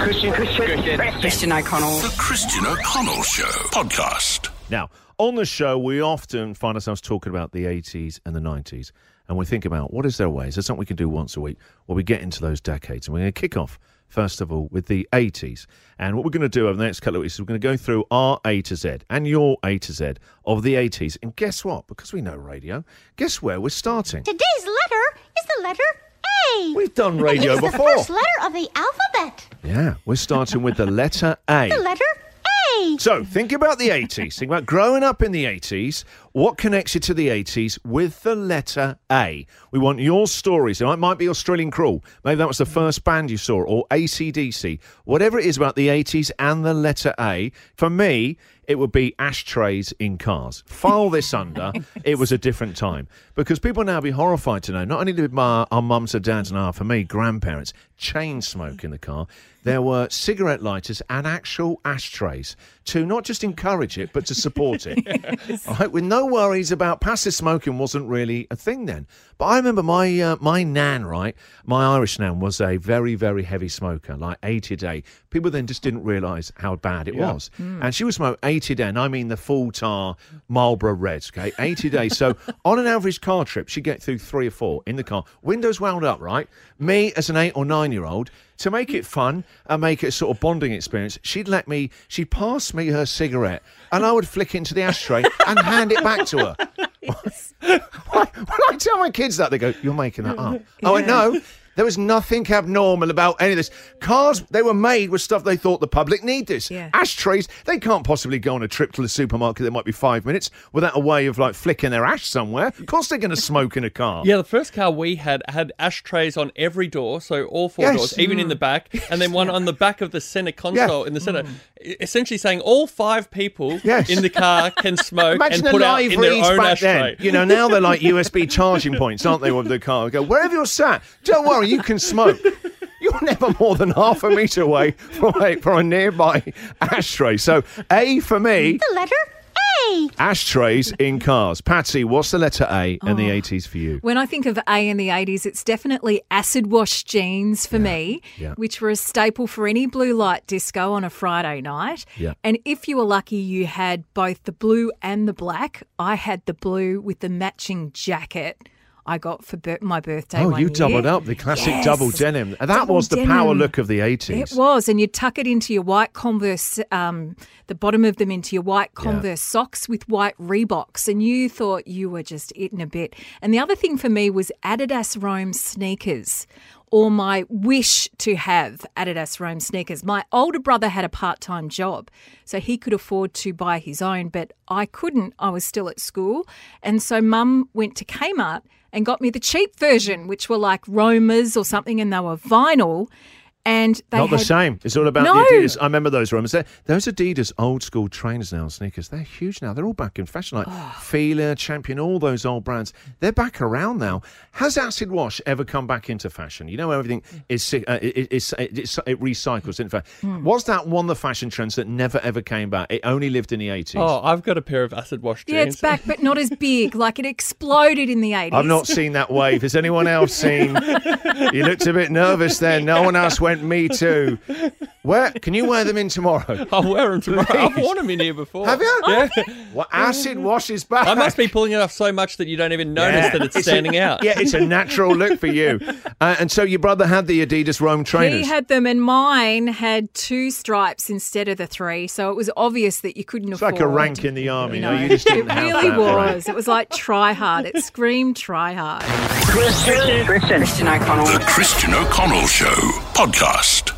Christian, Christian, Christian O'Connell. The Christian O'Connell Show podcast. Now, on the show, we often find ourselves talking about the 80s and the 90s, and we think about what is their way? Is there something we can do once a week? Well, we get into those decades, and we're going to kick off, first of all, with the 80s. And what we're going to do over the next couple of weeks is we're going to go through our A to Z and your A to Z of the 80s. And guess what? Because we know radio, guess where we're starting? Today's letter is the letter A. We've done radio it's before. the first letter of the alphabet. Yeah, we're starting with the letter A. The letter A. So think about the 80s. Think about growing up in the 80s. What connects you to the 80s with the letter A? We want your stories. It might- be Australian Crawl. Maybe that was the first band you saw, or ACDC. Whatever it is about the 80s and the letter A. For me, it would be ashtrays in cars. File this under. It was a different time. Because people now be horrified to know not only did my, our mums and dads and our, for me, grandparents, chain smoke in the car, there were cigarette lighters and actual ashtrays to not just encourage it, but to support it. All right, with no worries about passive smoking wasn't really a thing then. But I remember my uh, my nan, right, my Irish nan was a very very heavy smoker, like eighty a day. People then just didn't realise how bad it was, and she would smoke eighty a day. And I mean the full tar Marlboro Reds, okay, eighty a day. So on an average car trip, she'd get through three or four in the car, windows wound up, right. Me as an eight or nine year old to make it fun and make it a sort of bonding experience, she'd let me, she'd pass me her cigarette and I would flick into the ashtray and hand it back to her. when I tell my kids that, they go, You're making that up. I went, No. There was nothing abnormal about any of this. Cars, they were made with stuff they thought the public need this. Yeah. Ashtrays, they can't possibly go on a trip to the supermarket that might be five minutes without a way of like flicking their ash somewhere. Of course they're going to smoke in a car. Yeah, the first car we had had ashtrays on every door, so all four Yes. doors, even in mm. the back, and then one on the back of the center console in the center, e- essentially saying all five people Yes. in the car can smoke Imagine and the put out live in their own back ashtray. then. You know, now they're like USB charging points, aren't they, with the car? Go, wherever you're sat, don't worry, you can smoke. You're never more than half a metre away from a, from a nearby ashtray. So, A for me, The letter Ashtrays in cars. Patsy, what's the letter A in the 80s for you? When I think of A in the 80s, it's definitely acid wash jeans for me, yeah. which were a staple for any blue light disco on a Friday night. Yeah. And if you were lucky, you had both the blue and the black. I had the blue with the matching jacket. I got for bir- my birthday. Oh, you year. doubled up the classic Yes. double denim. And that Double was the power look of the 80s. It was, and you'd tuck it into your white Converse, um, the bottom of them into your white Converse socks with white Reeboks, and you thought you were just it in a bit. And the other thing for me was Adidas Rome sneakers. Or my wish to have Adidas Rome sneakers. My older brother had a part time job, so he could afford to buy his own, but I couldn't. I was still at school. And so mum went to Kmart and got me the cheap version, which were like Romas or something, and they were vinyl. And they Not the same. It's all about No. the Adidas. I remember those rumors. They're, those Adidas old school trainers now, sneakers, they're huge now. They're all back in fashion, like Oh. Fila, Champion, all those old brands. They're back around now. Has acid wash ever come back into fashion? You know, everything is uh, it, it, it's- it, it recycles. In fact, Hmm. was that one of the fashion trends that never ever came back? It only lived in the 80s. Oh, I've got a pair of acid wash jeans. Yeah, it's back, but not as big. Like it exploded in the 80s. I've not seen that wave. Has anyone else seen? you looked a bit nervous then. No one else went, me too. Where can you wear them in tomorrow? I'll wear them tomorrow. I've worn them in here before. Have you? Yeah. Well, acid wash is back. I must be pulling it off so much that you don't even notice Yeah. that it's a- standing out. Yeah, it's a natural look for you. Uh, and so your brother had the Adidas Rome trainers. He had them, and mine had two stripes instead of the three. So it was obvious that you couldn't it's afford. like a rank in the army. You no, you just didn't it have really that rank. was. It was like try hard. It screamed try hard. Christian, Christian. Christian O'Connell. The Christian O'Connell Show podcast.